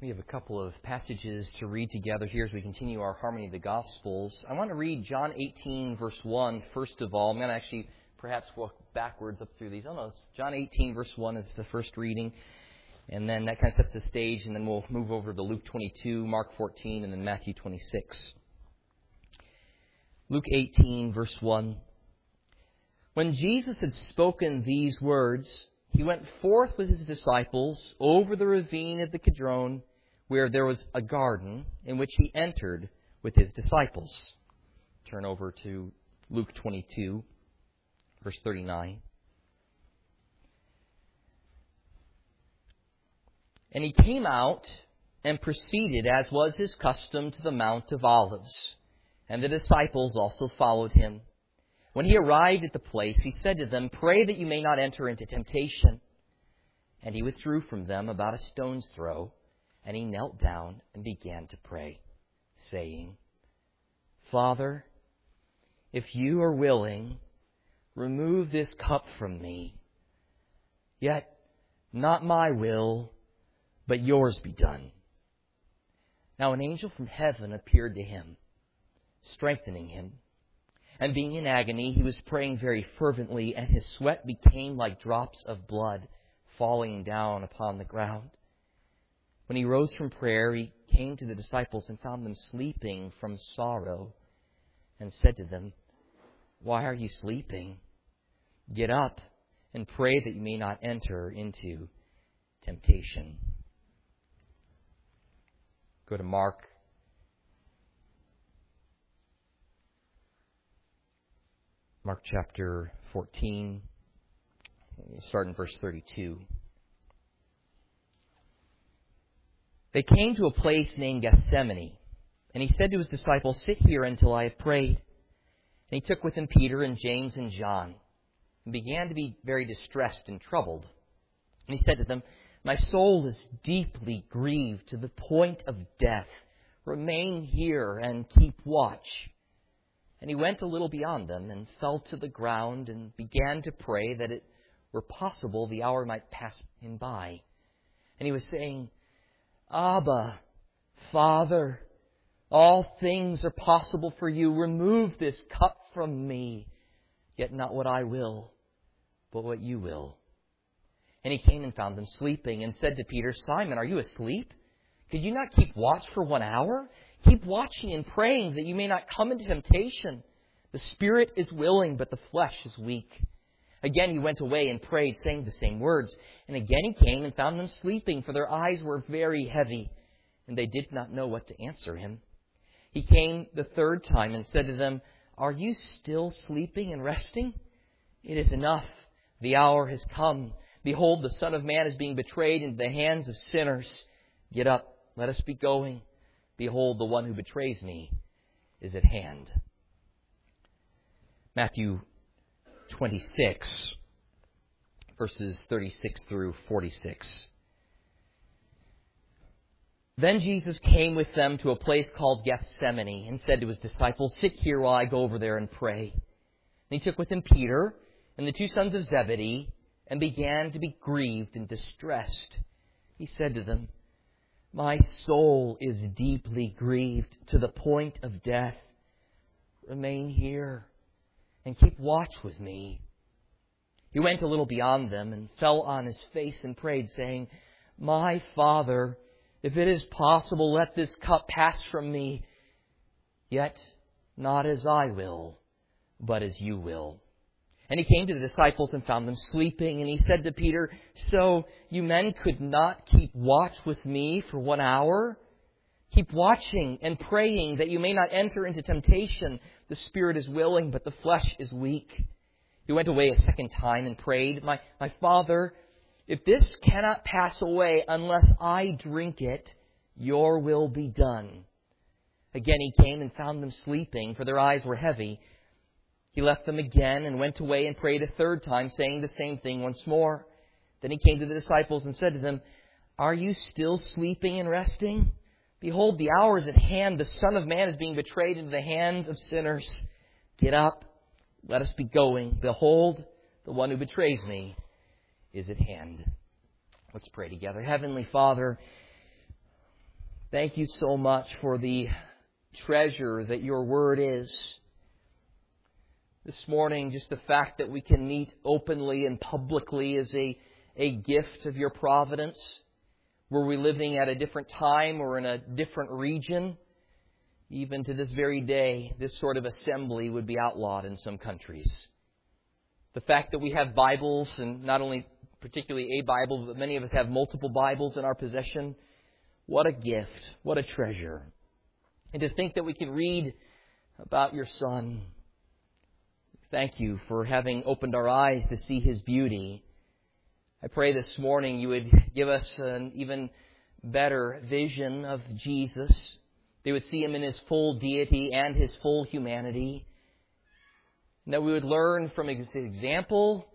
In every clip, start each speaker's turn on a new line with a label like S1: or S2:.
S1: We have a couple of passages to read together here as we continue our Harmony of the Gospels. I want to read John 18, verse 1, first of all. I'm going to actually perhaps walk backwards up through these. Oh, no, John 18, verse 1 is the first reading. And then that kind of sets the stage, and then we'll move over to Luke 22, Mark 14, and then Matthew 26. Luke 18, verse 1. When Jesus had spoken these words, he went forth with his disciples over the ravine of the Kidron where there was a garden in which he entered with his disciples. Turn over to Luke 22, verse 39. And he came out and proceeded, as was his custom, to the Mount of Olives. And the disciples also followed him. When he arrived at the place, he said to them, Pray that you may not enter into temptation. And he withdrew from them about a stone's throw and he knelt down and began to pray, saying, Father, if you are willing, remove this cup from me. Yet not my will, but yours be done. Now an angel from heaven appeared to him, strengthening him. And being in agony, he was praying very fervently, and his sweat became like drops of blood falling down upon the ground. When he rose from prayer, he came to the disciples and found them sleeping from sorrow and said to them, Why are you sleeping? Get up and pray that you may not enter into temptation. Go to Mark. Mark chapter 14, start in verse 32. They came to a place named Gethsemane, and he said to his disciples, Sit here until I have prayed. And he took with him Peter and James and John, and began to be very distressed and troubled. And he said to them, My soul is deeply grieved to the point of death. Remain here and keep watch. And he went a little beyond them and fell to the ground and began to pray that it were possible the hour might pass him by. And he was saying, Abba, Father, all things are possible for you. Remove this cup from me. Yet not what I will, but what you will. And he came and found them sleeping and said to Peter, Simon, are you asleep? Could you not keep watch for one hour? Keep watching and praying that you may not come into temptation. The spirit is willing, but the flesh is weak. Again he went away and prayed, saying the same words. And again he came and found them sleeping, for their eyes were very heavy, and they did not know what to answer him. He came the third time and said to them, Are you still sleeping and resting? It is enough. The hour has come. Behold, the Son of Man is being betrayed into the hands of sinners. Get up, let us be going. Behold, the one who betrays me is at hand. Matthew 26, verses 36 through 46. Then Jesus came with them to a place called Gethsemane and said to his disciples, Sit here while I go over there and pray. And he took with him Peter and the two sons of Zebedee and began to be grieved and distressed. He said to them, My soul is deeply grieved to the point of death. Remain here and keep watch with me. He went a little beyond them and fell on his face and prayed, saying, My Father, if it is possible, let this cup pass from me. Yet not as I will, but as you will. And he came to the disciples and found them sleeping, and he said to Peter, So you men could not keep watch with me for one hour? Keep watching and praying that you may not enter into temptation. The spirit is willing, but the flesh is weak. He went away a second time and prayed, My, my father, if this cannot pass away unless I drink it, your will be done. Again he came and found them sleeping, for their eyes were heavy. He left them again and went away and prayed a third time, saying the same thing once more. Then he came to the disciples and said to them, Are you still sleeping and resting? Behold, the hour is at hand. The Son of Man is being betrayed into the hands of sinners. Get up. Let us be going. Behold, the one who betrays me is at hand. Let's pray together. Heavenly Father, Thank you so much for the treasure that your word is. This morning, just the fact that we can meet openly and publicly is a, a gift of your providence. Were we living at a different time or in a different region, even to this very day, this sort of assembly would be outlawed in some countries. The fact that we have Bibles, and not only particularly a Bible, but many of us have multiple Bibles in our possession, what a gift, what a treasure. And to think that we can read about your Son. Thank you for having opened our eyes to see His beauty. I pray this morning you would give us an even better vision of Jesus. They would see Him in His full deity and His full humanity. And that we would learn from His example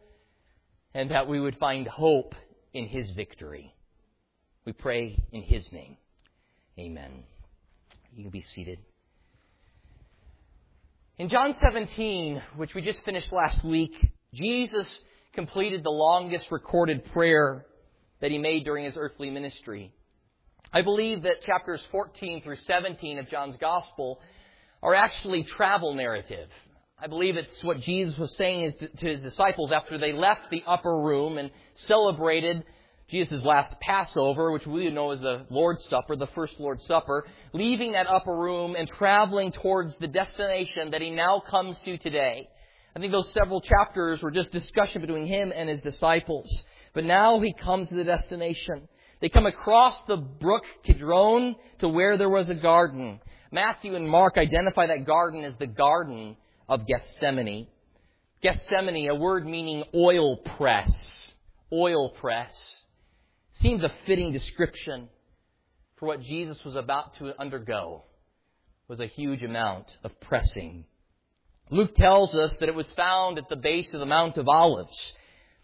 S1: and that we would find hope in His victory. We pray in His name. Amen. You can be seated. In John 17, which we just finished last week, Jesus completed the longest recorded prayer that he made during his earthly ministry. I believe that chapters 14 through 17 of John's Gospel are actually travel narrative. I believe it's what Jesus was saying to his disciples after they left the upper room and celebrated Jesus' last Passover, which we know as the Lord's Supper, the first Lord's Supper, leaving that upper room and traveling towards the destination that he now comes to today. I think those several chapters were just discussion between him and his disciples. But now he comes to the destination. They come across the brook Kidron to where there was a garden. Matthew and Mark identify that garden as the Garden of Gethsemane. Gethsemane, a word meaning oil press. Oil press seems a fitting description for what Jesus was about to undergo was a huge amount of pressing. Luke tells us that it was found at the base of the Mount of Olives.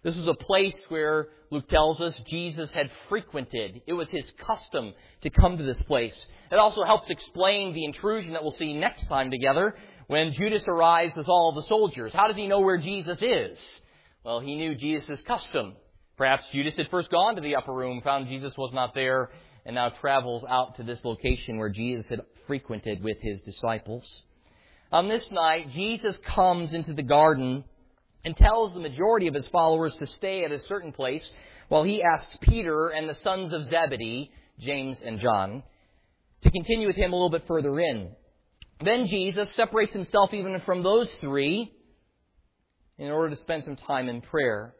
S1: This was a place where, Luke tells us, Jesus had frequented. It was his custom to come to this place. It also helps explain the intrusion that we'll see next time together when Judas arrives with all the soldiers. How does he know where Jesus is? Well, he knew Jesus' custom. Perhaps Judas had first gone to the upper room, found Jesus was not there, and now travels out to this location where Jesus had frequented with his disciples. On this night, Jesus comes into the garden and tells the majority of his followers to stay at a certain place while he asks Peter and the sons of Zebedee, James and John, to continue with him a little bit further in. Then Jesus separates himself even from those three in order to spend some time in prayer.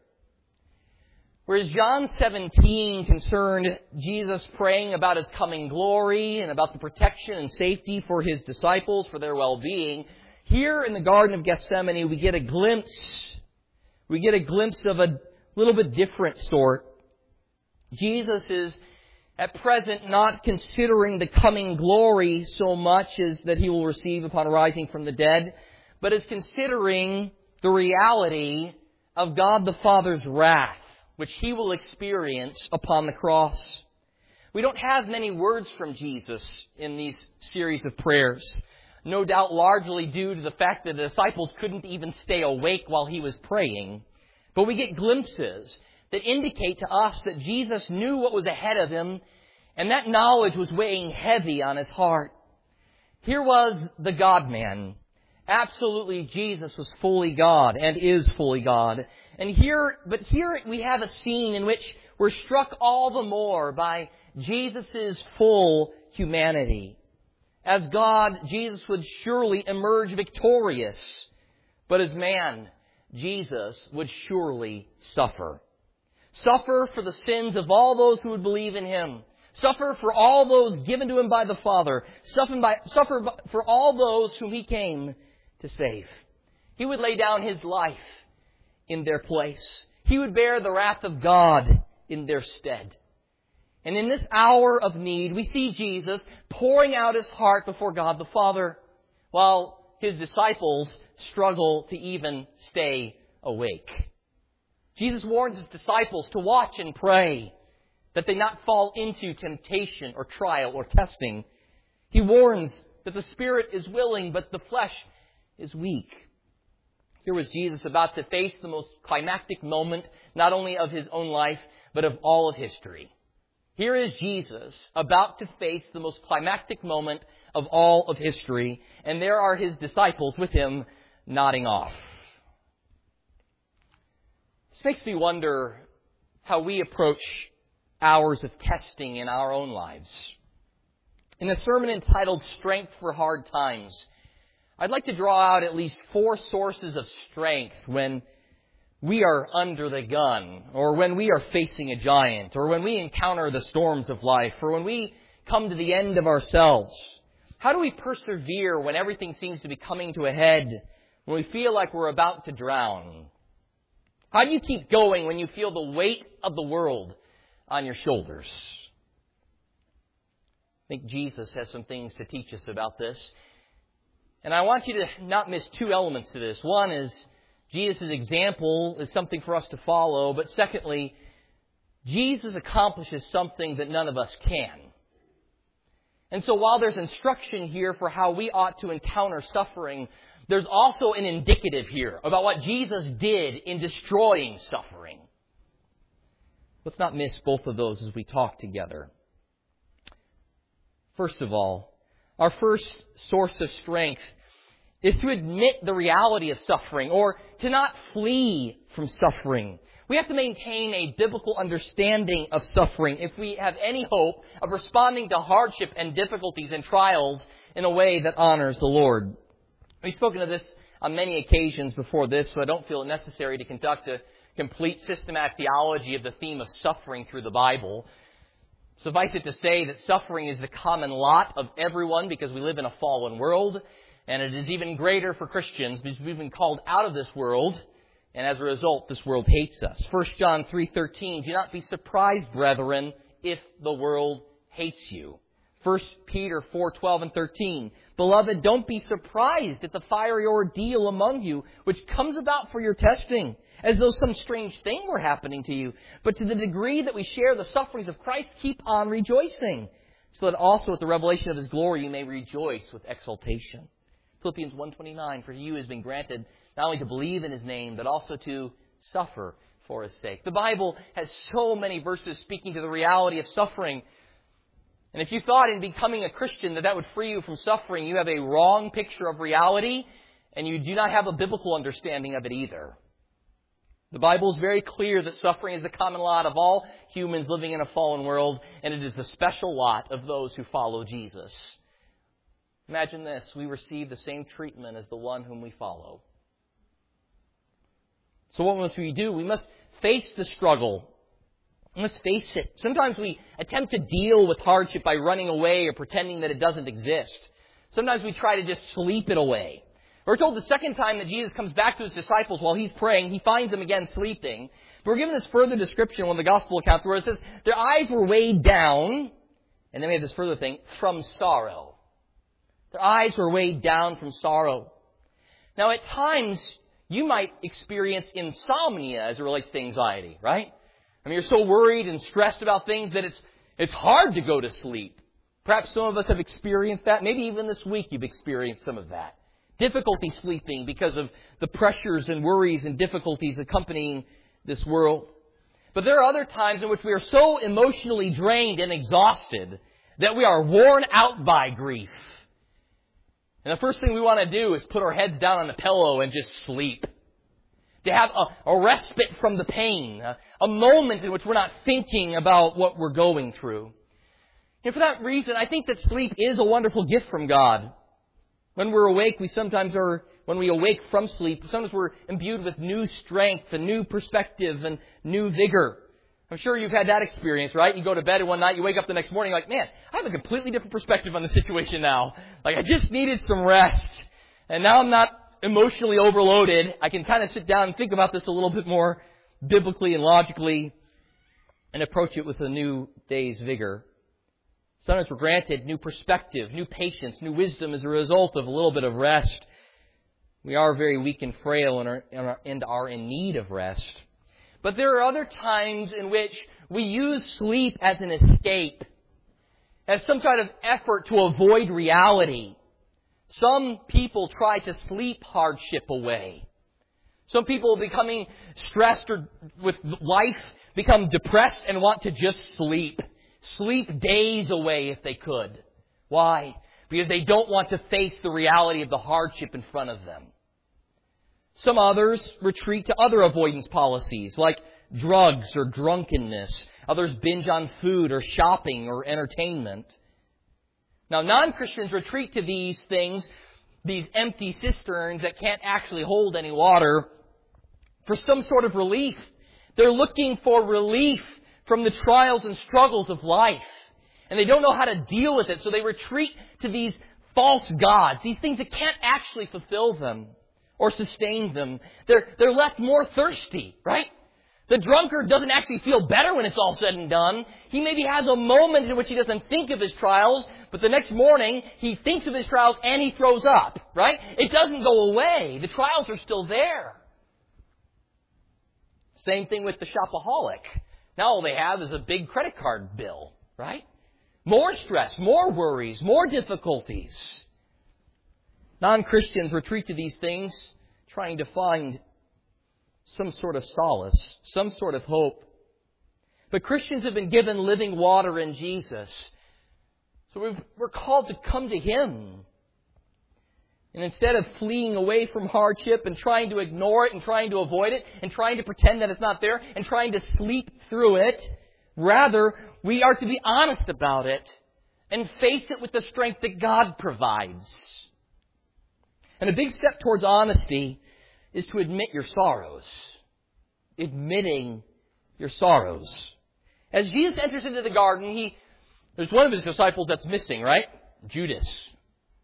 S1: Whereas John 17 concerned Jesus praying about his coming glory and about the protection and safety for his disciples, for their well-being, here in the Garden of Gethsemane we get a glimpse, we get a glimpse of a little bit different sort. Jesus is at present not considering the coming glory so much as that he will receive upon rising from the dead, but is considering the reality of God the Father's wrath which he will experience upon the cross. We don't have many words from Jesus in these series of prayers. No doubt largely due to the fact that the disciples couldn't even stay awake while he was praying. But we get glimpses that indicate to us that Jesus knew what was ahead of him and that knowledge was weighing heavy on his heart. Here was the God man. Absolutely, Jesus was fully God and is fully God. And here, but here we have a scene in which we're struck all the more by Jesus' full humanity. As God, Jesus would surely emerge victorious, but as man, Jesus would surely suffer. Suffer for the sins of all those who would believe in Him. Suffer for all those given to Him by the Father. Suffer, by, suffer for all those whom He came to save. He would lay down His life in their place. He would bear the wrath of God in their stead. And in this hour of need, we see Jesus pouring out his heart before God the Father while his disciples struggle to even stay awake. Jesus warns his disciples to watch and pray that they not fall into temptation or trial or testing. He warns that the spirit is willing, but the flesh is weak. Here was Jesus about to face the most climactic moment, not only of his own life, but of all of history. Here is Jesus about to face the most climactic moment of all of history, and there are his disciples with him nodding off. This makes me wonder how we approach hours of testing in our own lives. In a sermon entitled Strength for Hard Times, I'd like to draw out at least four sources of strength when we are under the gun, or when we are facing a giant, or when we encounter the storms of life, or when we come to the end of ourselves. How do we persevere when everything seems to be coming to a head, when we feel like we're about to drown? How do you keep going when you feel the weight of the world on your shoulders? I think Jesus has some things to teach us about this. And I want you to not miss two elements to this. One is Jesus' example is something for us to follow, but secondly, Jesus accomplishes something that none of us can. And so while there's instruction here for how we ought to encounter suffering, there's also an indicative here about what Jesus did in destroying suffering. Let's not miss both of those as we talk together. First of all, our first source of strength is to admit the reality of suffering or to not flee from suffering. We have to maintain a biblical understanding of suffering if we have any hope of responding to hardship and difficulties and trials in a way that honors the Lord. We've spoken of this on many occasions before this, so I don't feel it necessary to conduct a complete systematic theology of the theme of suffering through the Bible. Suffice it to say that suffering is the common lot of everyone because we live in a fallen world, and it is even greater for Christians because we've been called out of this world, and as a result, this world hates us. 1 John 3:13, do not be surprised, brethren, if the world hates you. 1 Peter 4, 12 and 13. Beloved, don't be surprised at the fiery ordeal among you, which comes about for your testing, as though some strange thing were happening to you. But to the degree that we share the sufferings of Christ, keep on rejoicing, so that also at the revelation of his glory you may rejoice with exultation. Philippians 1.29, for you has been granted not only to believe in his name, but also to suffer for his sake. The Bible has so many verses speaking to the reality of suffering. And if you thought in becoming a Christian that that would free you from suffering, you have a wrong picture of reality, and you do not have a biblical understanding of it either. The Bible is very clear that suffering is the common lot of all humans living in a fallen world, and it is the special lot of those who follow Jesus. Imagine this we receive the same treatment as the one whom we follow. So, what must we do? We must face the struggle Let's face it. Sometimes we attempt to deal with hardship by running away or pretending that it doesn't exist. Sometimes we try to just sleep it away. We're told the second time that Jesus comes back to his disciples while he's praying, he finds them again sleeping. But we're given this further description in the gospel accounts where it says, their eyes were weighed down, and then we have this further thing, from sorrow. Their eyes were weighed down from sorrow. Now at times, you might experience insomnia as it relates to anxiety, right? I mean, you're so worried and stressed about things that it's, it's hard to go to sleep. Perhaps some of us have experienced that. Maybe even this week you've experienced some of that. Difficulty sleeping because of the pressures and worries and difficulties accompanying this world. But there are other times in which we are so emotionally drained and exhausted that we are worn out by grief. And the first thing we want to do is put our heads down on the pillow and just sleep to have a, a respite from the pain, a, a moment in which we're not thinking about what we're going through. And for that reason, I think that sleep is a wonderful gift from God. When we're awake, we sometimes are, when we awake from sleep, sometimes we're imbued with new strength and new perspective and new vigor. I'm sure you've had that experience, right? You go to bed one night, you wake up the next morning, like, man, I have a completely different perspective on the situation now. Like, I just needed some rest. And now I'm not emotionally overloaded, I can kind of sit down and think about this a little bit more biblically and logically and approach it with a new day's vigor. Sometimes we're granted new perspective, new patience, new wisdom as a result of a little bit of rest. We are very weak and frail and are, and are in need of rest. But there are other times in which we use sleep as an escape, as some kind of effort to avoid reality. Some people try to sleep hardship away. Some people becoming stressed or with life become depressed and want to just sleep. sleep days away if they could. Why? Because they don't want to face the reality of the hardship in front of them. Some others retreat to other avoidance policies like drugs or drunkenness. Others binge on food or shopping or entertainment. Now, non-Christians retreat to these things, these empty cisterns that can't actually hold any water, for some sort of relief. They're looking for relief from the trials and struggles of life. And they don't know how to deal with it, so they retreat to these false gods, these things that can't actually fulfill them or sustain them. They're, they're left more thirsty, right? The drunkard doesn't actually feel better when it's all said and done. He maybe has a moment in which he doesn't think of his trials, but the next morning he thinks of his trials and he throws up, right? It doesn't go away. The trials are still there. Same thing with the shopaholic. Now all they have is a big credit card bill, right? More stress, more worries, more difficulties. Non-Christians retreat to these things trying to find some sort of solace, some sort of hope. But Christians have been given living water in Jesus. So we are called to come to Him. And instead of fleeing away from hardship and trying to ignore it and trying to avoid it and trying to pretend that it's not there and trying to sleep through it, rather, we are to be honest about it and face it with the strength that God provides. And a big step towards honesty is to admit your sorrows. Admitting your sorrows. As Jesus enters into the garden, he, there's one of his disciples that's missing, right? Judas.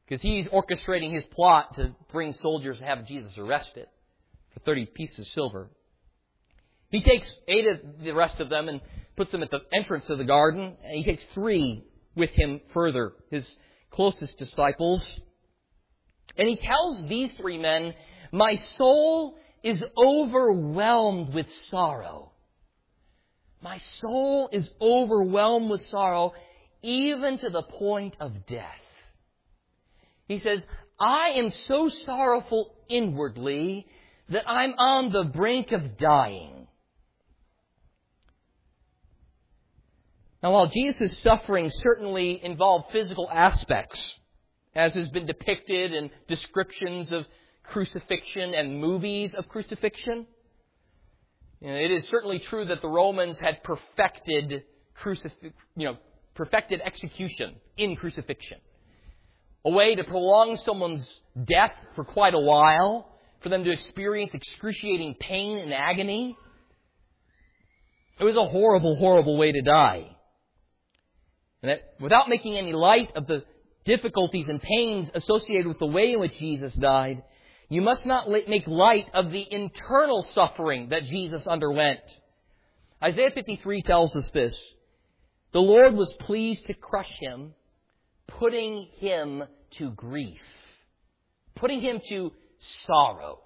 S1: Because he's orchestrating his plot to bring soldiers to have Jesus arrested for 30 pieces of silver. He takes eight of the rest of them and puts them at the entrance of the garden, and he takes three with him further, his closest disciples. And he tells these three men, My soul is overwhelmed with sorrow. My soul is overwhelmed with sorrow, even to the point of death. He says, I am so sorrowful inwardly that I'm on the brink of dying. Now, while Jesus' suffering certainly involved physical aspects, as has been depicted in descriptions of crucifixion and movies of crucifixion, you know, it is certainly true that the Romans had perfected crucif- you know, perfected execution in crucifixion a way to prolong someone's death for quite a while, for them to experience excruciating pain and agony. It was a horrible, horrible way to die. And that without making any light of the difficulties and pains associated with the way in which Jesus died, you must not make light of the internal suffering that Jesus underwent. Isaiah 53 tells us this. The Lord was pleased to crush him, putting him to grief, putting him to sorrow.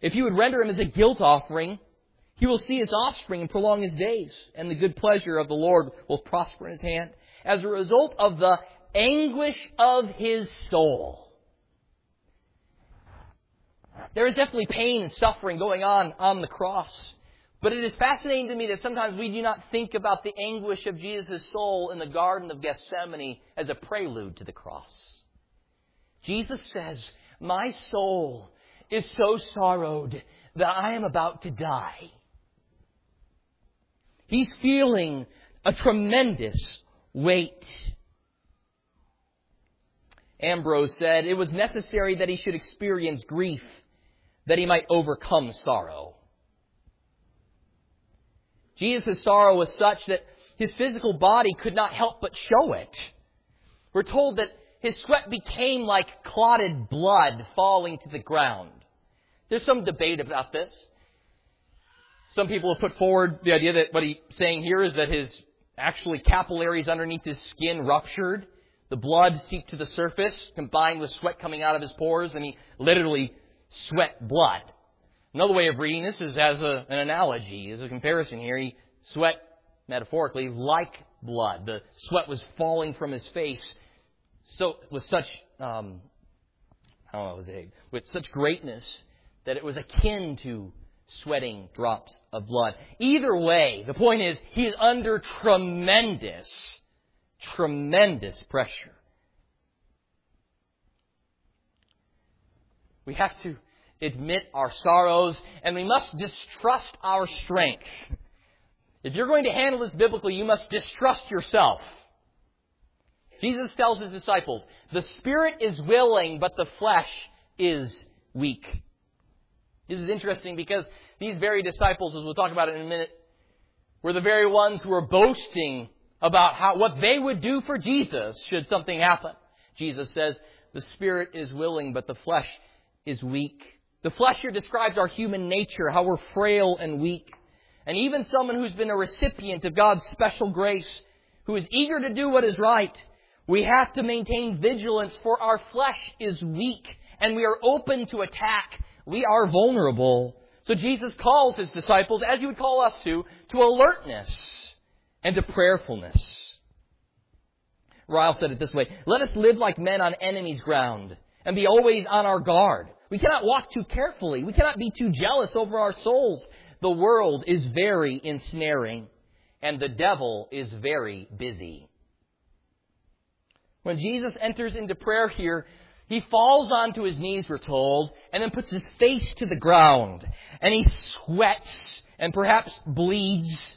S1: If you would render him as a guilt offering, he will see his offspring and prolong his days, and the good pleasure of the Lord will prosper in his hand as a result of the anguish of his soul. There is definitely pain and suffering going on on the cross. But it is fascinating to me that sometimes we do not think about the anguish of Jesus' soul in the Garden of Gethsemane as a prelude to the cross. Jesus says, My soul is so sorrowed that I am about to die. He's feeling a tremendous weight. Ambrose said it was necessary that he should experience grief that he might overcome sorrow. Jesus' sorrow was such that his physical body could not help but show it. We're told that his sweat became like clotted blood falling to the ground. There's some debate about this. Some people have put forward the idea that what he's saying here is that his actually capillaries underneath his skin ruptured. The blood seeped to the surface, combined with sweat coming out of his pores, and he literally sweat blood. Another way of reading this is as a, an analogy, as a comparison here. He sweat, metaphorically, like blood. The sweat was falling from his face so with such, um, I don't know, was it, with such greatness that it was akin to sweating drops of blood. Either way, the point is, he is under tremendous, tremendous pressure. We have to admit our sorrows, and we must distrust our strength. If you're going to handle this biblically, you must distrust yourself. Jesus tells his disciples, the spirit is willing, but the flesh is weak. This is interesting because these very disciples, as we'll talk about in a minute, were the very ones who were boasting about how, what they would do for Jesus should something happen. Jesus says, the spirit is willing, but the flesh is weak. The flesh here describes our human nature, how we're frail and weak. And even someone who's been a recipient of God's special grace, who is eager to do what is right, we have to maintain vigilance for our flesh is weak and we are open to attack. We are vulnerable. So Jesus calls his disciples, as you would call us to, to alertness and to prayerfulness. Ryle said it this way, let us live like men on enemy's ground and be always on our guard. We cannot walk too carefully. We cannot be too jealous over our souls. The world is very ensnaring and the devil is very busy. When Jesus enters into prayer here, he falls onto his knees, we're told, and then puts his face to the ground. And he sweats and perhaps bleeds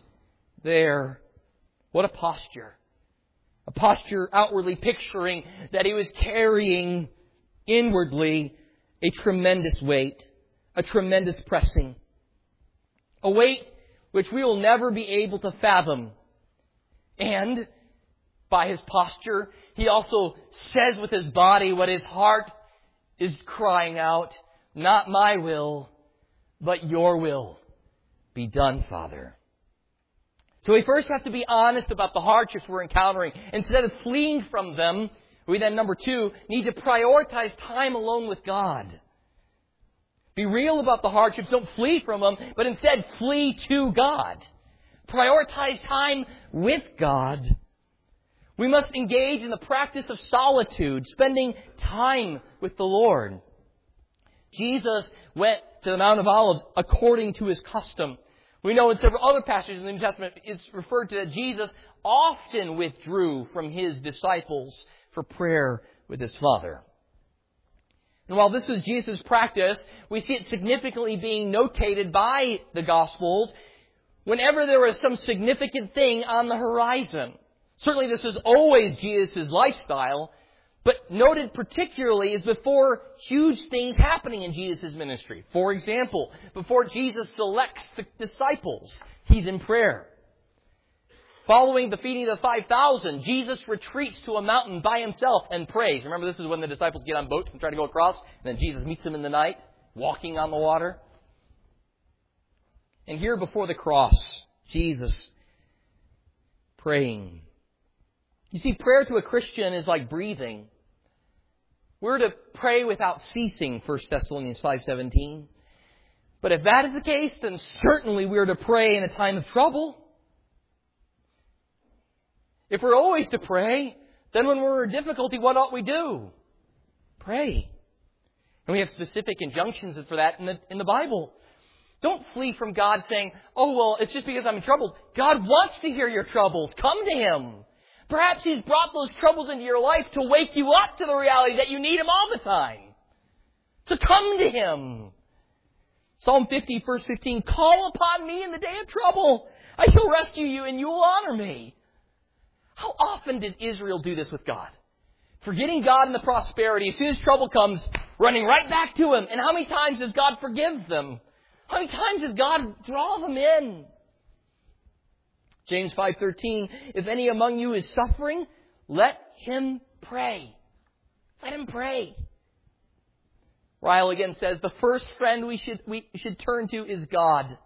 S1: there. What a posture. A posture outwardly picturing that he was carrying inwardly a tremendous weight, a tremendous pressing. A weight which we will never be able to fathom. And by his posture. He also says with his body what his heart is crying out, not my will, but your will be done, Father. So we first have to be honest about the hardships we're encountering. Instead of fleeing from them, we then, number two, need to prioritize time alone with God. Be real about the hardships. Don't flee from them, but instead flee to God. Prioritize time with God we must engage in the practice of solitude, spending time with the Lord. Jesus went to the Mount of Olives according to his custom. We know in several other passages in the New Testament it's referred to that Jesus often withdrew from his disciples for prayer with his Father. And while this was Jesus' practice, we see it significantly being notated by the Gospels whenever there was some significant thing on the horizon. Certainly this was always Jesus' lifestyle, but noted particularly is before huge things happening in Jesus' ministry. For example, before Jesus selects the disciples, he's in prayer. Following the feeding of the 5,000, Jesus retreats to a mountain by himself and prays. Remember, this is when the disciples get on boats and try to go across, and then Jesus meets them in the night, walking on the water. And here before the cross, Jesus praying you see, prayer to a Christian is like breathing. We're to pray without ceasing, 1 Thessalonians 5.17. But if that is the case, then certainly we're to pray in a time of trouble. If we're always to pray, then when we're in difficulty, what ought we do? Pray. And we have specific injunctions for that in the, in the Bible. Don't flee from God saying, oh, well, it's just because I'm in trouble. God wants to hear your troubles. Come to Him. Perhaps He's brought those troubles into your life to wake you up to the reality that you need Him all the time. So come to Him. Psalm 50, verse 15, Call upon me in the day of trouble. I shall rescue you and you will honor me. How often did Israel do this with God? Forgetting God in the prosperity, as soon as trouble comes, running right back to Him. And how many times does God forgive them? How many times does God draw them in? James 5:13, if any among you is suffering, let him pray. Let him pray. Ryle again says, the first friend we should, we should turn to is God.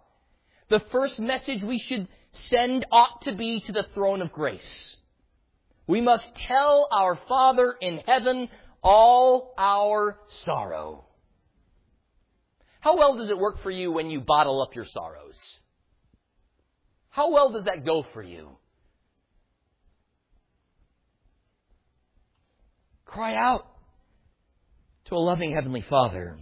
S1: The first message we should send ought to be to the throne of grace. We must tell our Father in heaven all our sorrow. How well does it work for you when you bottle up your sorrows? How well does that go for you? Cry out to a loving Heavenly Father.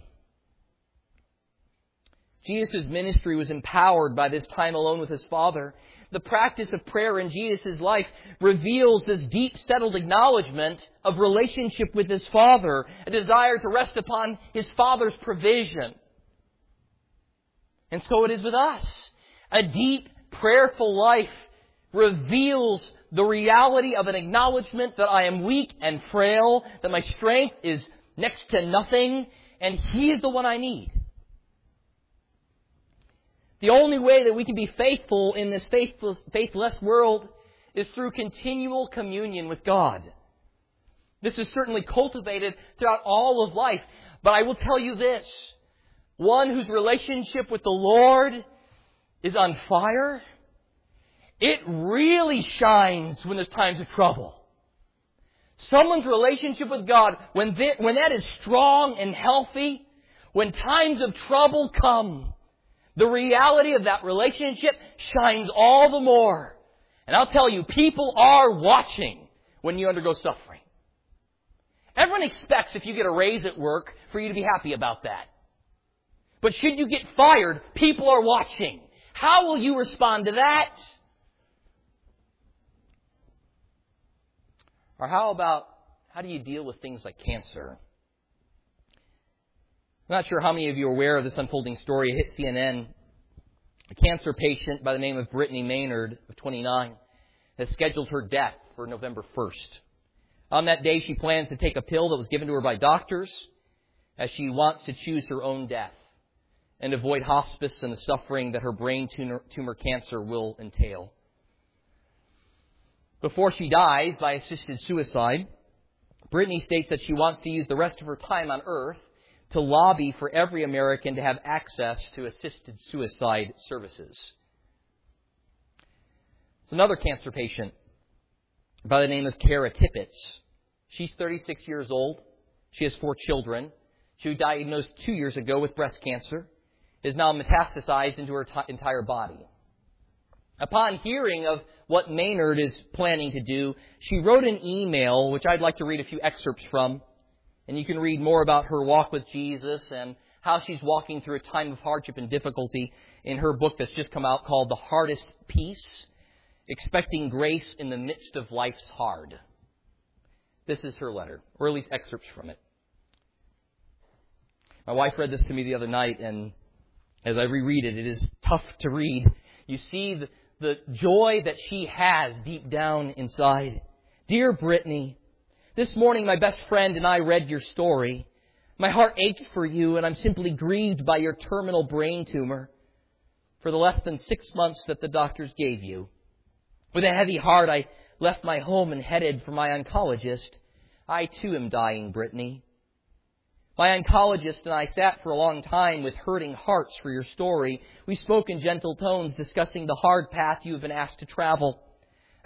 S1: Jesus' ministry was empowered by this time alone with his Father. The practice of prayer in Jesus' life reveals this deep settled acknowledgement of relationship with his Father, a desire to rest upon his Father's provision. And so it is with us. A deep, prayerful life reveals the reality of an acknowledgement that I am weak and frail, that my strength is next to nothing, and He is the one I need. The only way that we can be faithful in this faithless, faithless world is through continual communion with God. This is certainly cultivated throughout all of life, but I will tell you this. One whose relationship with the Lord is on fire, it really shines when there's times of trouble. Someone's relationship with God, when, when that is strong and healthy, when times of trouble come, the reality of that relationship shines all the more. And I'll tell you, people are watching when you undergo suffering. Everyone expects if you get a raise at work for you to be happy about that. But should you get fired, people are watching. How will you respond to that? Or how about, how do you deal with things like cancer? I'm not sure how many of you are aware of this unfolding story. It hit CNN. A cancer patient by the name of Brittany Maynard, of 29, has scheduled her death for November 1st. On that day, she plans to take a pill that was given to her by doctors as she wants to choose her own death and avoid hospice and the suffering that her brain tumor, tumor cancer will entail before she dies by assisted suicide, Brittany states that she wants to use the rest of her time on earth to lobby for every American to have access to assisted suicide services. It's another cancer patient by the name of Kara Tippett. She's 36 years old. She has four children. She was diagnosed two years ago with breast cancer. Is now metastasized into her t- entire body. Upon hearing of what Maynard is planning to do, she wrote an email, which I'd like to read a few excerpts from. And you can read more about her walk with Jesus and how she's walking through a time of hardship and difficulty in her book that's just come out called The Hardest Peace Expecting Grace in the Midst of Life's Hard. This is her letter, or at least excerpts from it. My wife read this to me the other night, and as I reread it, it is tough to read. You see the, the joy that she has deep down inside. Dear Brittany, this morning my best friend and I read your story. My heart ached for you and I'm simply grieved by your terminal brain tumor for the less than six months that the doctors gave you. With a heavy heart, I left my home and headed for my oncologist. I too am dying, Brittany. My oncologist and I sat for a long time with hurting hearts for your story. We spoke in gentle tones discussing the hard path you have been asked to travel.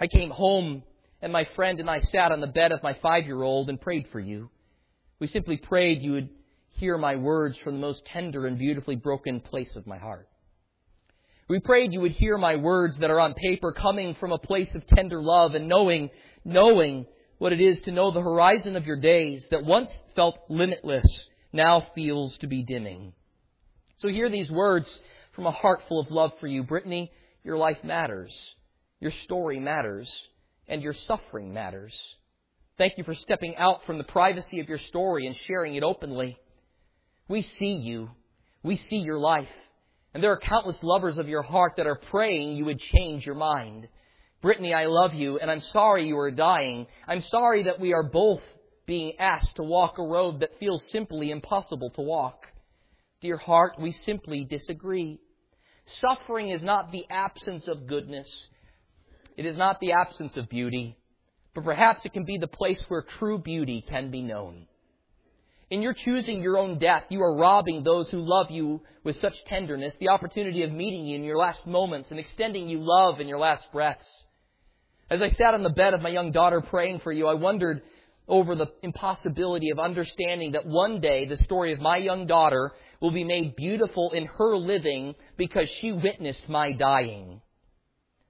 S1: I came home and my friend and I sat on the bed of my five year old and prayed for you. We simply prayed you would hear my words from the most tender and beautifully broken place of my heart. We prayed you would hear my words that are on paper coming from a place of tender love and knowing, knowing what it is to know the horizon of your days that once felt limitless now feels to be dimming. So hear these words from a heart full of love for you. Brittany, your life matters. Your story matters. And your suffering matters. Thank you for stepping out from the privacy of your story and sharing it openly. We see you. We see your life. And there are countless lovers of your heart that are praying you would change your mind. Brittany, I love you, and I'm sorry you are dying. I'm sorry that we are both being asked to walk a road that feels simply impossible to walk. Dear heart, we simply disagree. Suffering is not the absence of goodness. It is not the absence of beauty, but perhaps it can be the place where true beauty can be known. In your choosing your own death, you are robbing those who love you with such tenderness the opportunity of meeting you in your last moments and extending you love in your last breaths. As I sat on the bed of my young daughter praying for you, I wondered over the impossibility of understanding that one day the story of my young daughter will be made beautiful in her living because she witnessed my dying.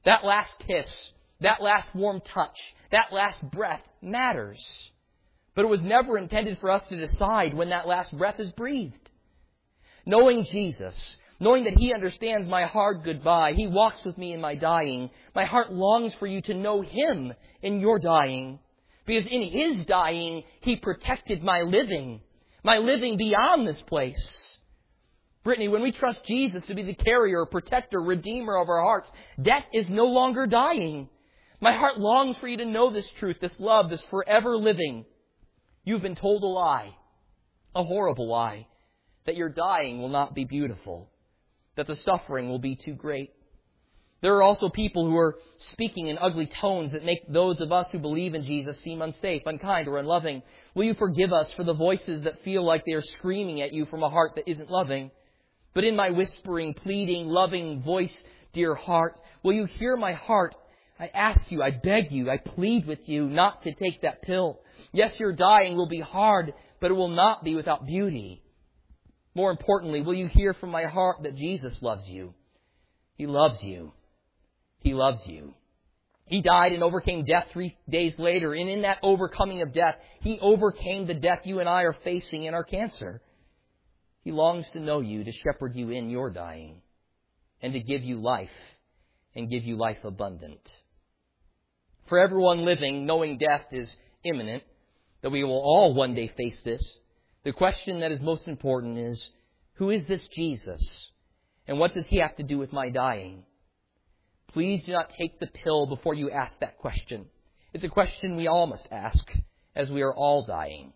S1: That last kiss, that last warm touch, that last breath matters. But it was never intended for us to decide when that last breath is breathed. Knowing Jesus, knowing that He understands my hard goodbye. He walks with me in my dying. My heart longs for you to know Him in your dying. Because in His dying, He protected my living, my living beyond this place. Brittany, when we trust Jesus to be the carrier, protector, redeemer of our hearts, death is no longer dying. My heart longs for you to know this truth, this love, this forever living. You've been told a lie, a horrible lie, that your dying will not be beautiful, that the suffering will be too great. There are also people who are speaking in ugly tones that make those of us who believe in Jesus seem unsafe, unkind, or unloving. Will you forgive us for the voices that feel like they are screaming at you from a heart that isn't loving? But in my whispering, pleading, loving voice, dear heart, will you hear my heart? I ask you, I beg you, I plead with you not to take that pill. Yes, your dying will be hard, but it will not be without beauty. More importantly, will you hear from my heart that Jesus loves you? He loves you. He loves you. He died and overcame death three days later, and in that overcoming of death, He overcame the death you and I are facing in our cancer. He longs to know you, to shepherd you in your dying, and to give you life, and give you life abundant. For everyone living, knowing death is imminent, that we will all one day face this, the question that is most important is, who is this Jesus? And what does he have to do with my dying? Please do not take the pill before you ask that question. It's a question we all must ask, as we are all dying.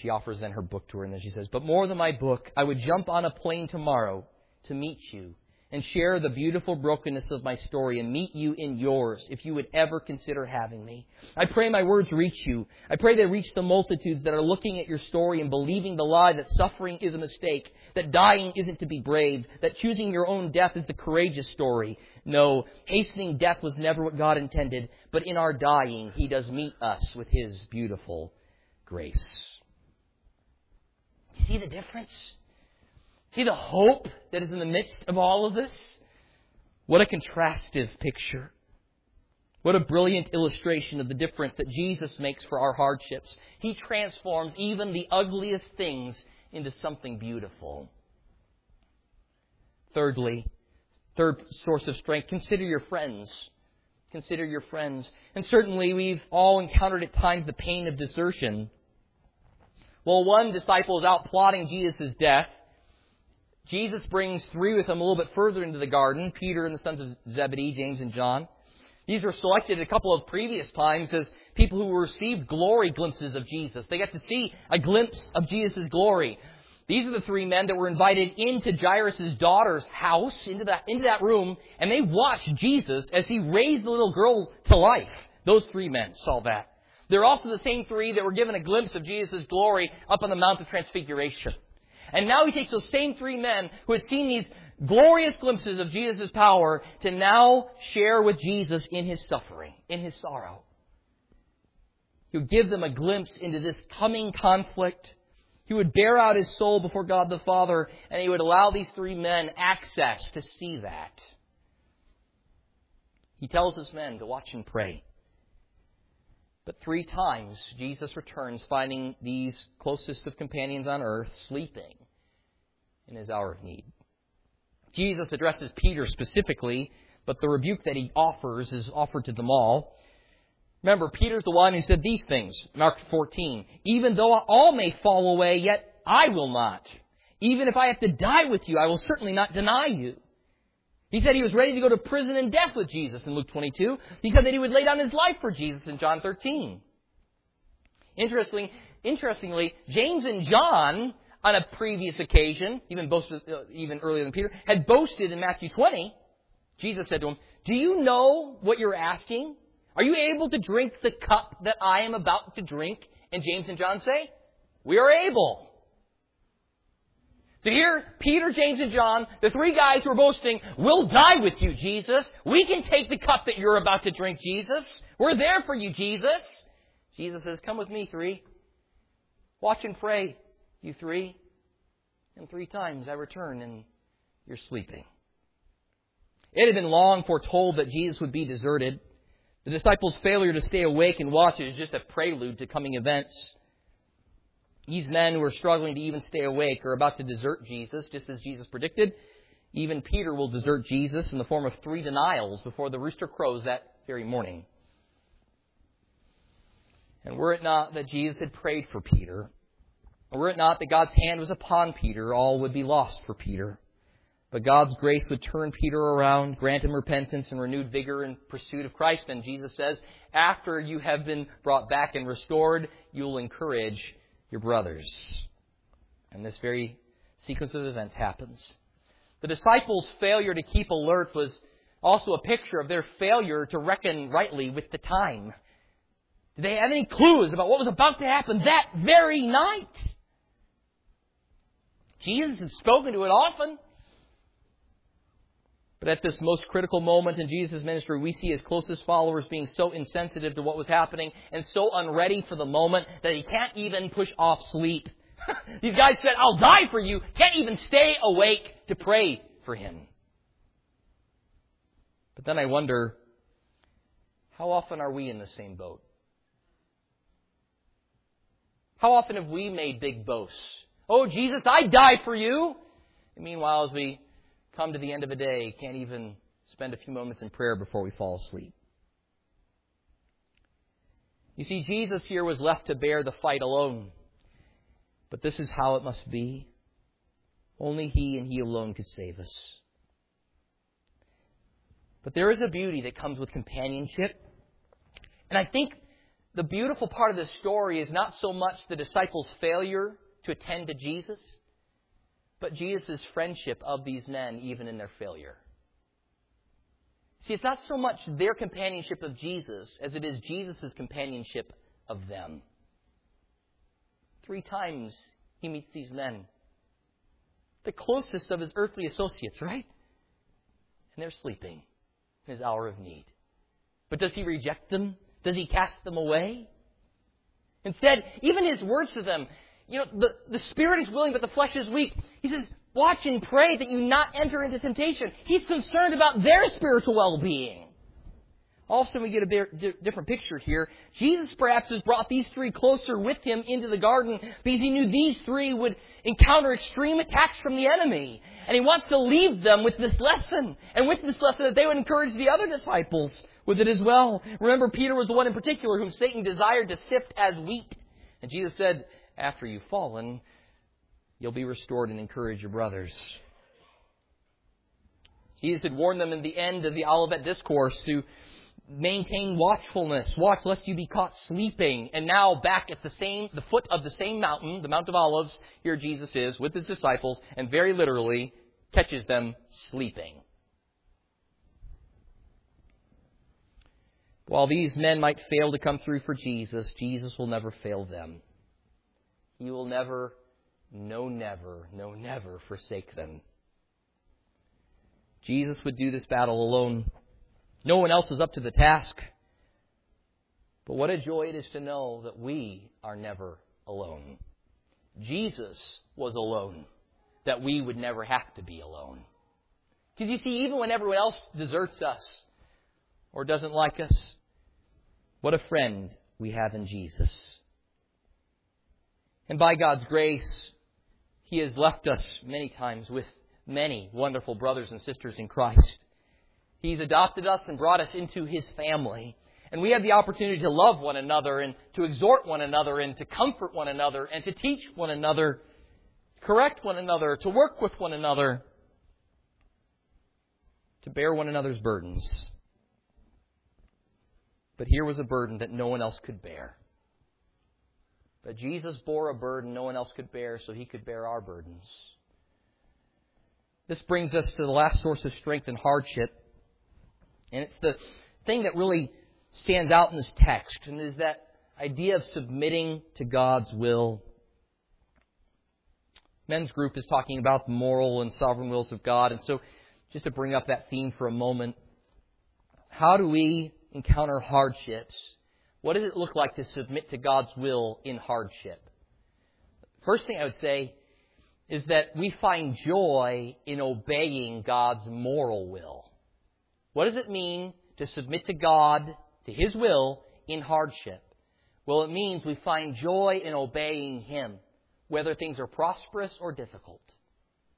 S1: She offers then her book to her, and then she says, But more than my book, I would jump on a plane tomorrow to meet you and share the beautiful brokenness of my story and meet you in yours if you would ever consider having me. I pray my words reach you. I pray they reach the multitudes that are looking at your story and believing the lie that suffering is a mistake, that dying isn't to be brave, that choosing your own death is the courageous story. No, hastening death was never what God intended, but in our dying, He does meet us with His beautiful grace. See the difference? See the hope that is in the midst of all of this? What a contrastive picture. What a brilliant illustration of the difference that Jesus makes for our hardships. He transforms even the ugliest things into something beautiful. Thirdly, third source of strength, consider your friends. Consider your friends. And certainly we've all encountered at times the pain of desertion. Well, one disciple is out plotting Jesus' death. Jesus brings three with him a little bit further into the garden Peter and the sons of Zebedee, James and John. These were selected a couple of previous times as people who received glory glimpses of Jesus. They got to see a glimpse of Jesus' glory. These are the three men that were invited into Jairus' daughter's house, into that, into that room, and they watched Jesus as he raised the little girl to life. Those three men saw that. They're also the same three that were given a glimpse of Jesus' glory up on the Mount of Transfiguration. And now he takes those same three men who had seen these glorious glimpses of Jesus' power to now share with Jesus in his suffering, in his sorrow. He would give them a glimpse into this coming conflict. He would bear out his soul before God the Father, and he would allow these three men access to see that. He tells his men to watch and pray. But three times Jesus returns, finding these closest of companions on earth sleeping in his hour of need. Jesus addresses Peter specifically, but the rebuke that he offers is offered to them all. Remember, Peter's the one who said these things, Mark 14. Even though all may fall away, yet I will not. Even if I have to die with you, I will certainly not deny you. He said he was ready to go to prison and death with Jesus in Luke 22. He said that he would lay down his life for Jesus in John 13. Interestingly, interestingly James and John, on a previous occasion, even, boasted, uh, even earlier than Peter, had boasted in Matthew 20. Jesus said to him, Do you know what you're asking? Are you able to drink the cup that I am about to drink? And James and John say, We are able. So here, Peter, James, and John, the three guys who are boasting, we'll die with you, Jesus. We can take the cup that you're about to drink, Jesus. We're there for you, Jesus. Jesus says, come with me, three. Watch and pray, you three. And three times I return and you're sleeping. It had been long foretold that Jesus would be deserted. The disciples' failure to stay awake and watch is just a prelude to coming events. These men who are struggling to even stay awake are about to desert Jesus, just as Jesus predicted. Even Peter will desert Jesus in the form of three denials before the rooster crows that very morning. And were it not that Jesus had prayed for Peter, were it not that God's hand was upon Peter, all would be lost for Peter. But God's grace would turn Peter around, grant him repentance and renewed vigor in pursuit of Christ. And Jesus says, after you have been brought back and restored, you will encourage your brothers. And this very sequence of events happens. The disciples' failure to keep alert was also a picture of their failure to reckon rightly with the time. Did they have any clues about what was about to happen that very night? Jesus had spoken to it often. But at this most critical moment in Jesus' ministry, we see his closest followers being so insensitive to what was happening and so unready for the moment that he can't even push off sleep. These guys said, I'll die for you, can't even stay awake to pray for him. But then I wonder, how often are we in the same boat? How often have we made big boasts? Oh, Jesus, I'd die for you. And meanwhile, as we come to the end of a day, can't even spend a few moments in prayer before we fall asleep. You see, Jesus here was left to bear the fight alone. But this is how it must be. Only He and He alone could save us. But there is a beauty that comes with companionship. And I think the beautiful part of this story is not so much the disciples' failure to attend to Jesus, but Jesus' friendship of these men even in their failure. See, it's not so much their companionship of Jesus as it is Jesus' companionship of them. Three times he meets these men. The closest of his earthly associates, right? And they're sleeping in his hour of need. But does he reject them? Does he cast them away? Instead, even his words to them, you know, the, the spirit is willing, but the flesh is weak. He says, watch and pray that you not enter into temptation. He's concerned about their spiritual well-being. Also, we get a different picture here. Jesus perhaps has brought these three closer with him into the garden because he knew these three would encounter extreme attacks from the enemy. And he wants to leave them with this lesson. And with this lesson that they would encourage the other disciples with it as well. Remember, Peter was the one in particular whom Satan desired to sift as wheat. And Jesus said, after you've fallen, you'll be restored and encourage your brothers. Jesus had warned them in the end of the Olivet Discourse to maintain watchfulness. Watch lest you be caught sleeping. And now back at the same, the foot of the same mountain, the Mount of Olives, here Jesus is with his disciples and very literally catches them sleeping. While these men might fail to come through for Jesus, Jesus will never fail them. He will never, no, never, no, never forsake them. Jesus would do this battle alone. No one else was up to the task. But what a joy it is to know that we are never alone. Jesus was alone, that we would never have to be alone. Because you see, even when everyone else deserts us or doesn't like us, what a friend we have in Jesus. And by God's grace, He has left us many times with many wonderful brothers and sisters in Christ. He's adopted us and brought us into His family. And we have the opportunity to love one another and to exhort one another and to comfort one another and to teach one another, correct one another, to work with one another, to bear one another's burdens. But here was a burden that no one else could bear. But Jesus bore a burden no one else could bear, so he could bear our burdens. This brings us to the last source of strength and hardship. And it's the thing that really stands out in this text, and is that idea of submitting to God's will. Men's group is talking about the moral and sovereign wills of God, and so just to bring up that theme for a moment, how do we encounter hardships what does it look like to submit to God's will in hardship? First thing I would say is that we find joy in obeying God's moral will. What does it mean to submit to God, to His will, in hardship? Well, it means we find joy in obeying Him. whether things are prosperous or difficult.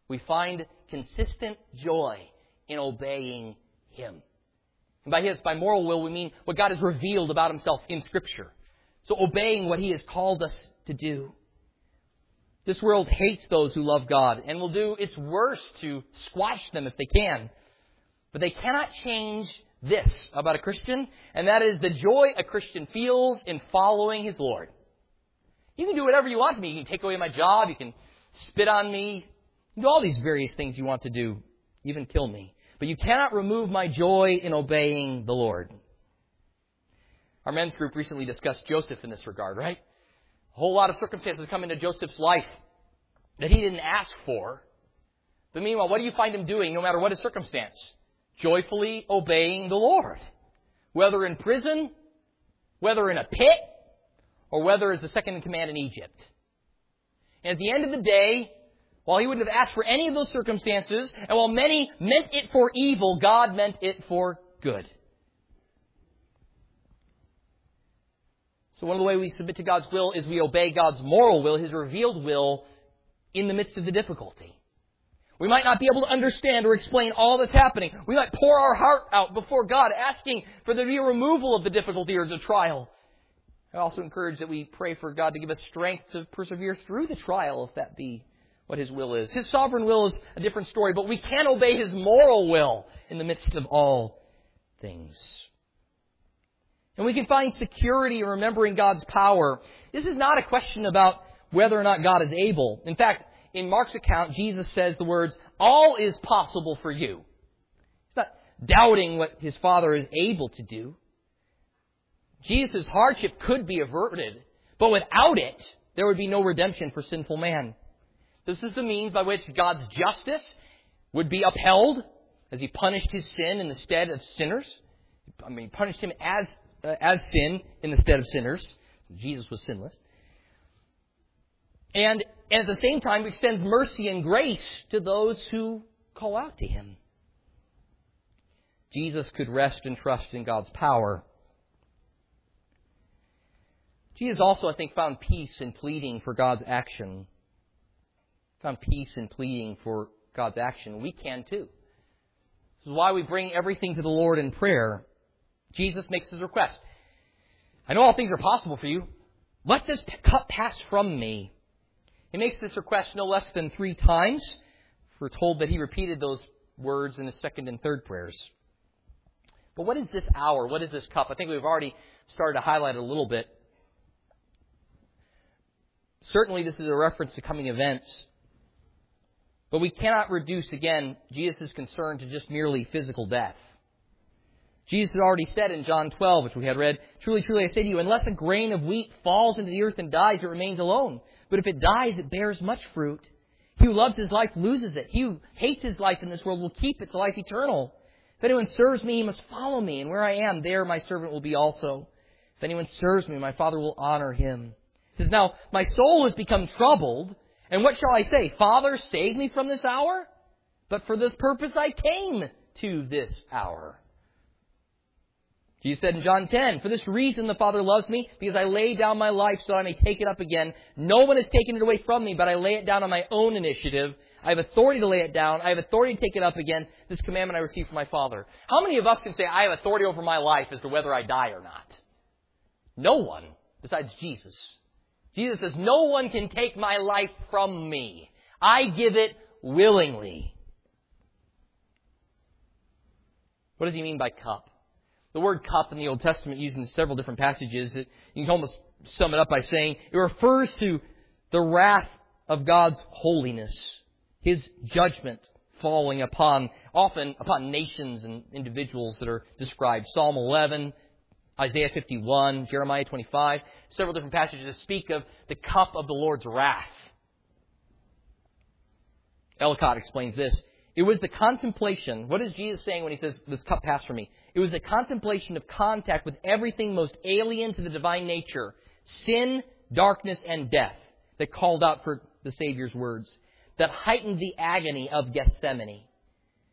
S1: We find consistent joy in obeying Him. And by His, by moral will, we mean what God has revealed about Himself in Scripture. So obeying what He has called us to do. This world hates those who love God and will do its worst to squash them if they can. But they cannot change this about a Christian, and that is the joy a Christian feels in following his Lord. You can do whatever you want to me. You can take away my job. You can spit on me. You can do all these various things you want to do, even kill me. But you cannot remove my joy in obeying the Lord. Our men's group recently discussed Joseph in this regard, right? A whole lot of circumstances come into Joseph's life that he didn't ask for. But meanwhile, what do you find him doing no matter what his circumstance? Joyfully obeying the Lord. Whether in prison, whether in a pit, or whether as the second in command in Egypt. And at the end of the day, while he wouldn't have asked for any of those circumstances, and while many meant it for evil, God meant it for good. So one of the ways we submit to God's will is we obey God's moral will, His revealed will, in the midst of the difficulty. We might not be able to understand or explain all that's happening. We might pour our heart out before God, asking for there to be a removal of the difficulty or the trial. I also encourage that we pray for God to give us strength to persevere through the trial, if that be what His will is. His sovereign will is a different story, but we can obey His moral will in the midst of all things. And we can find security in remembering God's power. This is not a question about whether or not God is able. In fact, in Mark's account, Jesus says the words, all is possible for you. He's not doubting what his Father is able to do. Jesus' hardship could be averted, but without it, there would be no redemption for sinful man. This is the means by which God's justice would be upheld as he punished his sin in the stead of sinners. I mean, punished him as uh, as sin in the stead of sinners. Jesus was sinless. And, and at the same time extends mercy and grace to those who call out to him. Jesus could rest and trust in God's power. Jesus also, I think, found peace in pleading for God's action. Found peace in pleading for God's action. We can too. This is why we bring everything to the Lord in prayer. Jesus makes his request. I know all things are possible for you. Let this cup pass from me. He makes this request no less than three times. We're told that he repeated those words in his second and third prayers. But what is this hour? What is this cup? I think we've already started to highlight it a little bit. Certainly, this is a reference to coming events. But we cannot reduce, again, Jesus' concern to just merely physical death. Jesus had already said in John 12, which we had read, Truly, truly, I say to you, unless a grain of wheat falls into the earth and dies, it remains alone. But if it dies, it bears much fruit. He who loves his life loses it. He who hates his life in this world will keep it to life eternal. If anyone serves me, he must follow me, and where I am, there my servant will be also. If anyone serves me, my Father will honor him. He says, Now, my soul has become troubled, and what shall I say? Father, save me from this hour? But for this purpose I came to this hour. Jesus said in John 10, For this reason the Father loves me, because I lay down my life so I may take it up again. No one has taken it away from me, but I lay it down on my own initiative. I have authority to lay it down. I have authority to take it up again. This commandment I received from my Father. How many of us can say, I have authority over my life as to whether I die or not? No one, besides Jesus. Jesus says, No one can take my life from me. I give it willingly. What does he mean by cup? The word cup in the Old Testament used in several different passages, it, you can almost sum it up by saying it refers to the wrath of God's holiness, His judgment falling upon, often upon nations and individuals that are described. Psalm 11, Isaiah 51, Jeremiah 25, several different passages that speak of the cup of the Lord's wrath. Ellicott explains this. It was the contemplation. What is Jesus saying when he says, This cup passed from me? It was the contemplation of contact with everything most alien to the divine nature sin, darkness, and death that called out for the Savior's words, that heightened the agony of Gethsemane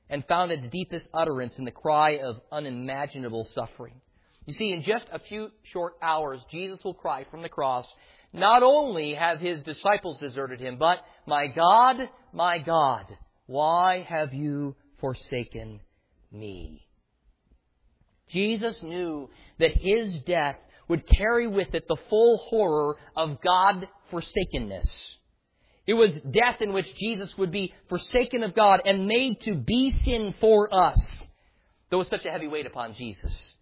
S1: and found its deepest utterance in the cry of unimaginable suffering. You see, in just a few short hours, Jesus will cry from the cross, not only have his disciples deserted him, but, my God, my God, why have you forsaken me? Jesus knew that his death would carry with it the full horror of God forsakenness. It was death in which Jesus would be forsaken of God and made to be sin for us. There was such a heavy weight upon Jesus.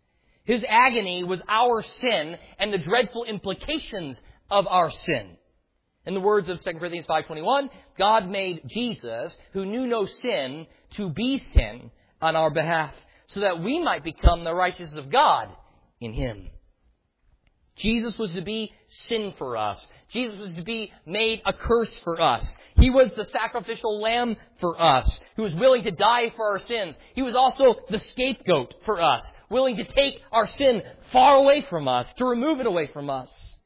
S1: His agony was our sin and the dreadful implications of our sin. In the words of 2 Corinthians 5.21, God made Jesus, who knew no sin, to be sin on our behalf, so that we might become the righteousness of God in Him. Jesus was to be sin for us. Jesus was to be made a curse for us. He was the sacrificial lamb for us, who was willing to die for our sins. He was also the scapegoat for us, willing to take our sin far away from us, to remove it away from us.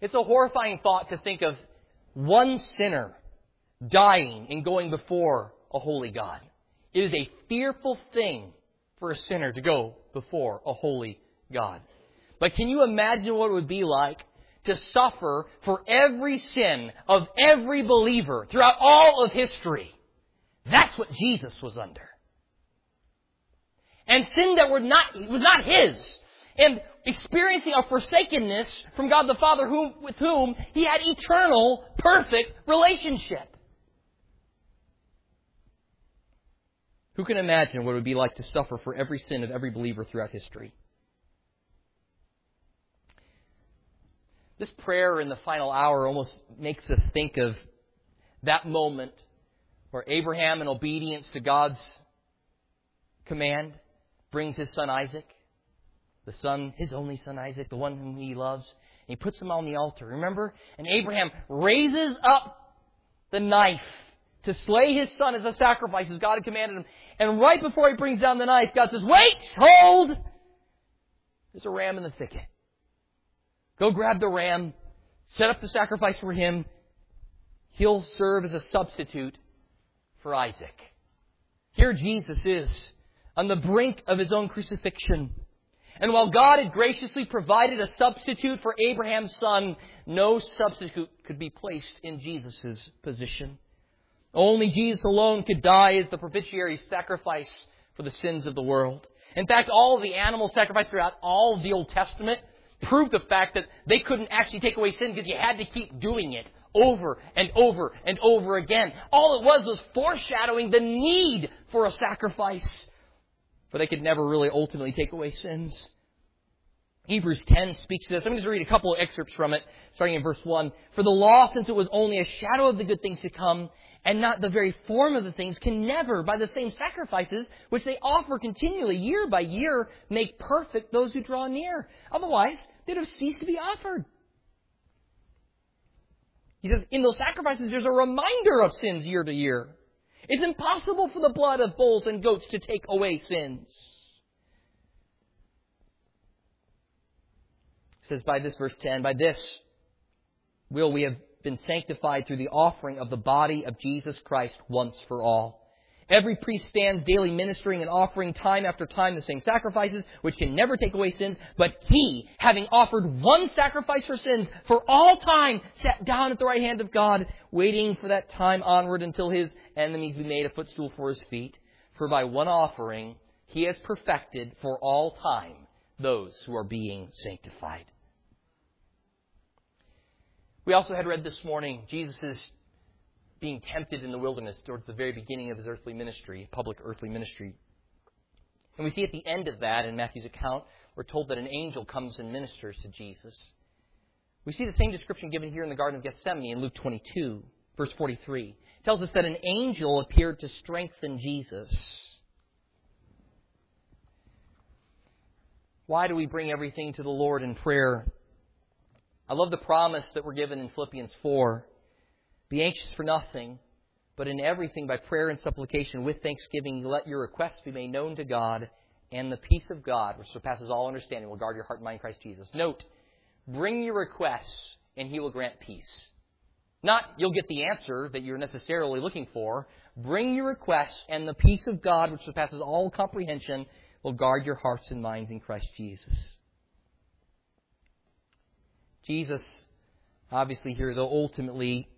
S1: It's a horrifying thought to think of one sinner dying and going before a holy God. It is a fearful thing for a sinner to go before a holy God. But can you imagine what it would be like to suffer for every sin of every believer throughout all of history? That's what Jesus was under. And sin that were not, was not his. And experiencing a forsakenness from God the Father whom, with whom he had eternal, perfect relationship. Who can imagine what it would be like to suffer for every sin of every believer throughout history? This prayer in the final hour almost makes us think of that moment where Abraham, in obedience to God's command, brings his son Isaac, the son, his only son Isaac, the one whom he loves, and he puts him on the altar. Remember? And Abraham raises up the knife to slay his son as a sacrifice as God had commanded him. And right before he brings down the knife, God says, wait, hold! There's a ram in the thicket. Go grab the ram, set up the sacrifice for him. He'll serve as a substitute for Isaac. Here Jesus is on the brink of his own crucifixion. And while God had graciously provided a substitute for Abraham's son, no substitute could be placed in Jesus' position. Only Jesus alone could die as the propitiatory sacrifice for the sins of the world. In fact, all of the animal sacrifices throughout all of the Old Testament prove the fact that they couldn't actually take away sin because you had to keep doing it over and over and over again. All it was was foreshadowing the need for a sacrifice. For they could never really ultimately take away sins. Hebrews 10 speaks to this. I'm going to read a couple of excerpts from it, starting in verse 1. For the law, since it was only a shadow of the good things to come, and not the very form of the things, can never, by the same sacrifices which they offer continually, year by year, make perfect those who draw near. Otherwise, they'd have ceased to be offered. He says, in those sacrifices, there's a reminder of sins year to year. It's impossible for the blood of bulls and goats to take away sins. He says by this verse 10, by this will we have been sanctified through the offering of the body of Jesus Christ once for all. Every priest stands daily ministering and offering time after time the same sacrifices, which can never take away sins. But he, having offered one sacrifice for sins for all time, sat down at the right hand of God, waiting for that time onward until his enemies be made a footstool for his feet. For by one offering, he has perfected for all time those who are being sanctified. We also had read this morning Jesus being tempted in the wilderness towards the very beginning of his earthly ministry, public earthly ministry. And we see at the end of that in Matthew's account, we're told that an angel comes and ministers to Jesus. We see the same description given here in the Garden of Gethsemane in Luke 22, verse 43. It tells us that an angel appeared to strengthen Jesus. Why do we bring everything to the Lord in prayer? I love the promise that we're given in Philippians 4. Be anxious for nothing, but in everything by prayer and supplication with thanksgiving, let your requests be made known to God, and the peace of God, which surpasses all understanding, will guard your heart and mind in Christ Jesus. Note, bring your requests, and He will grant peace. Not you'll get the answer that you're necessarily looking for. Bring your requests, and the peace of God, which surpasses all comprehension, will guard your hearts and minds in Christ Jesus. Jesus, obviously, here, though, ultimately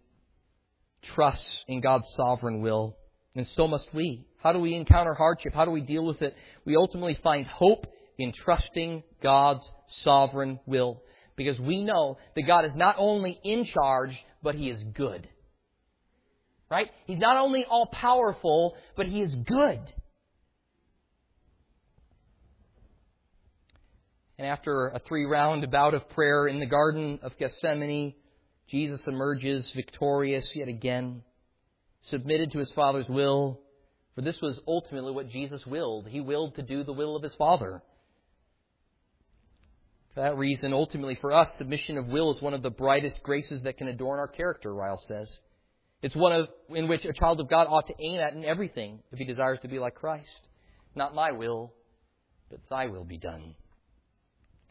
S1: trusts in God's sovereign will. And so must we. How do we encounter hardship? How do we deal with it? We ultimately find hope in trusting God's sovereign will. Because we know that God is not only in charge, but He is good. Right? He's not only all powerful, but He is good. And after a three round bout of prayer in the Garden of Gethsemane, Jesus emerges victorious yet again, submitted to his Father's will, for this was ultimately what Jesus willed. He willed to do the will of his Father. For that reason, ultimately for us, submission of will is one of the brightest graces that can adorn our character, Ryle says. It's one of, in which a child of God ought to aim at in everything if he desires to be like Christ. Not my will, but thy will be done.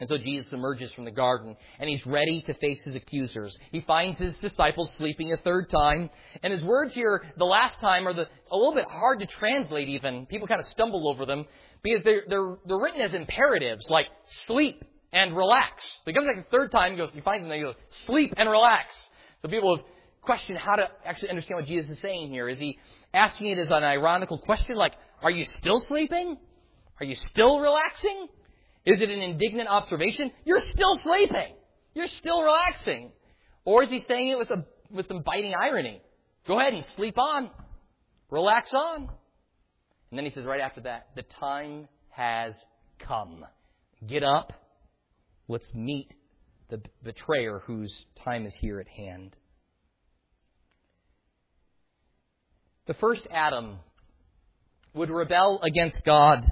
S1: And so Jesus emerges from the garden and he's ready to face his accusers. He finds his disciples sleeping a third time. And his words here, the last time, are the, a little bit hard to translate even. People kind of stumble over them because they're, they're, they're written as imperatives like sleep and relax. So he comes back a third time, he goes, he finds them, and he goes, sleep and relax. So people have questioned how to actually understand what Jesus is saying here. Is he asking it as an ironical question like, are you still sleeping? Are you still relaxing? Is it an indignant observation? You're still sleeping. You're still relaxing. Or is he saying it with, a, with some biting irony? Go ahead and sleep on. Relax on. And then he says right after that, the time has come. Get up. Let's meet the betrayer whose time is here at hand. The first Adam would rebel against God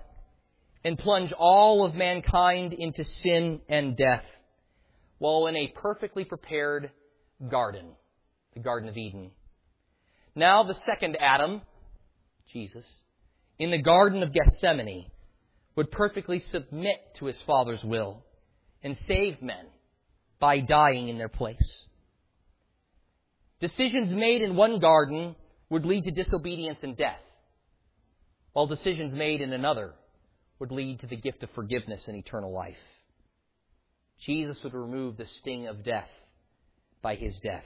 S1: and plunge all of mankind into sin and death, while in a perfectly prepared garden, the Garden of Eden. Now the second Adam, Jesus, in the Garden of Gethsemane, would perfectly submit to his Father's will and save men by dying in their place. Decisions made in one garden would lead to disobedience and death, while decisions made in another would lead to the gift of forgiveness and eternal life. Jesus would remove the sting of death by his death.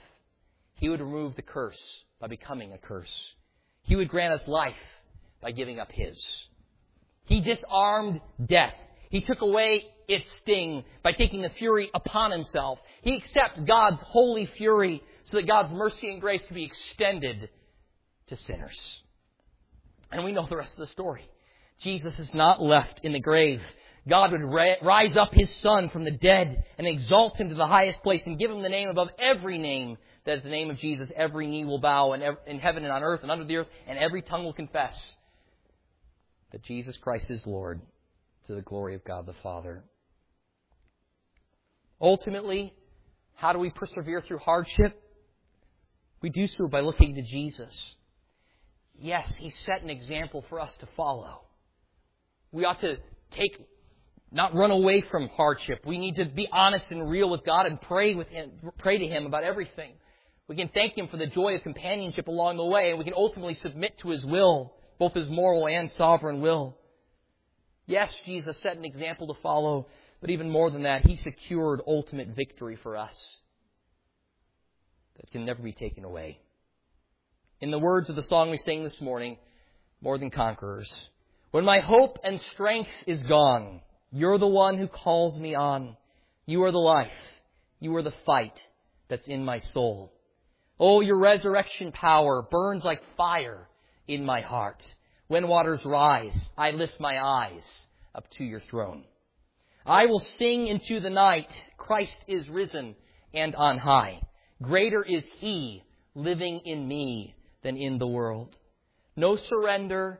S1: He would remove the curse by becoming a curse. He would grant us life by giving up his. He disarmed death. He took away its sting by taking the fury upon himself. He accepted God's holy fury so that God's mercy and grace could be extended to sinners. And we know the rest of the story. Jesus is not left in the grave. God would rise up his son from the dead and exalt him to the highest place and give him the name above every name. That is the name of Jesus. Every knee will bow in heaven and on earth and under the earth, and every tongue will confess that Jesus Christ is Lord to the glory of God the Father. Ultimately, how do we persevere through hardship? We do so by looking to Jesus. Yes, He set an example for us to follow. We ought to take, not run away from hardship. We need to be honest and real with God and pray with Him, pray to Him about everything. We can thank Him for the joy of companionship along the way, and we can ultimately submit to His will, both His moral and sovereign will. Yes, Jesus set an example to follow, but even more than that, He secured ultimate victory for us that can never be taken away. In the words of the song we sang this morning, more than conquerors. When my hope and strength is gone, you're the one who calls me on. You are the life. You are the fight that's in my soul. Oh, your resurrection power burns like fire in my heart. When waters rise, I lift my eyes up to your throne. I will sing into the night, Christ is risen and on high. Greater is he living in me than in the world. No surrender,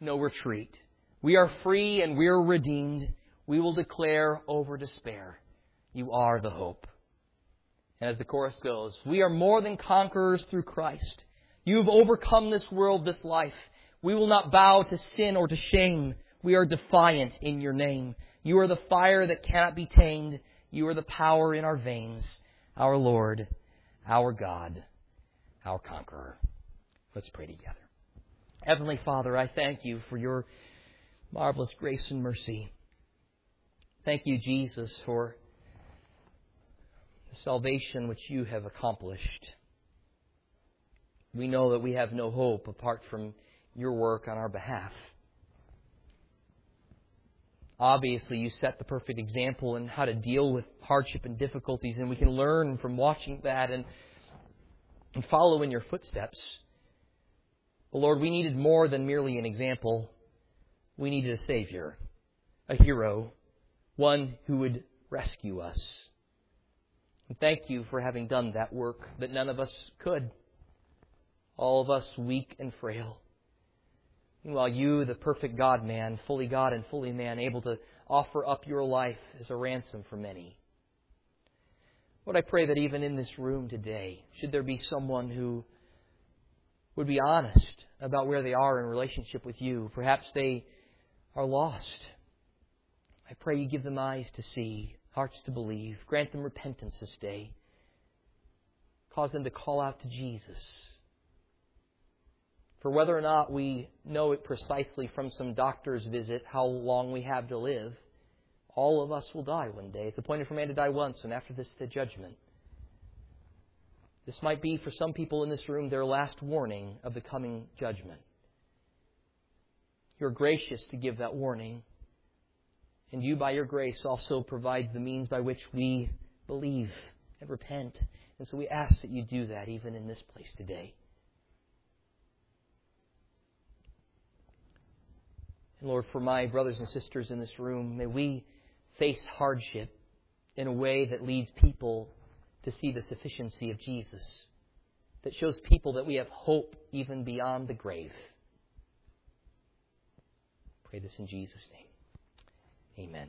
S1: no retreat. We are free and we're redeemed. We will declare over despair, You are the hope. And as the chorus goes, we are more than conquerors through Christ. You have overcome this world, this life. We will not bow to sin or to shame. We are defiant in your name. You are the fire that cannot be tamed. You are the power in our veins, our Lord, our God, our conqueror. Let's pray together. Heavenly Father, I thank you for your marvelous grace and mercy. Thank you, Jesus, for the salvation which you have accomplished. We know that we have no hope apart from your work on our behalf. Obviously, you set the perfect example in how to deal with hardship and difficulties, and we can learn from watching that and, and follow in your footsteps. But Lord, we needed more than merely an example. We needed a Savior, a hero, one who would rescue us. And thank you for having done that work that none of us could. All of us weak and frail. Meanwhile, you, the perfect God man, fully God and fully man, able to offer up your life as a ransom for many. Lord, I pray that even in this room today, should there be someone who would be honest about where they are in relationship with you, perhaps they are lost. I pray you give them eyes to see, hearts to believe, grant them repentance this day, cause them to call out to Jesus. For whether or not we know it precisely from some doctor's visit how long we have to live, all of us will die one day. It's appointed for man to die once, and after this, the judgment. This might be, for some people in this room, their last warning of the coming judgment. You're gracious to give that warning. And you, by your grace, also provide the means by which we believe and repent. And so we ask that you do that even in this place today. And Lord, for my brothers and sisters in this room, may we face hardship in a way that leads people to see the sufficiency of Jesus, that shows people that we have hope even beyond the grave. Pray this in Jesus' name. Amen.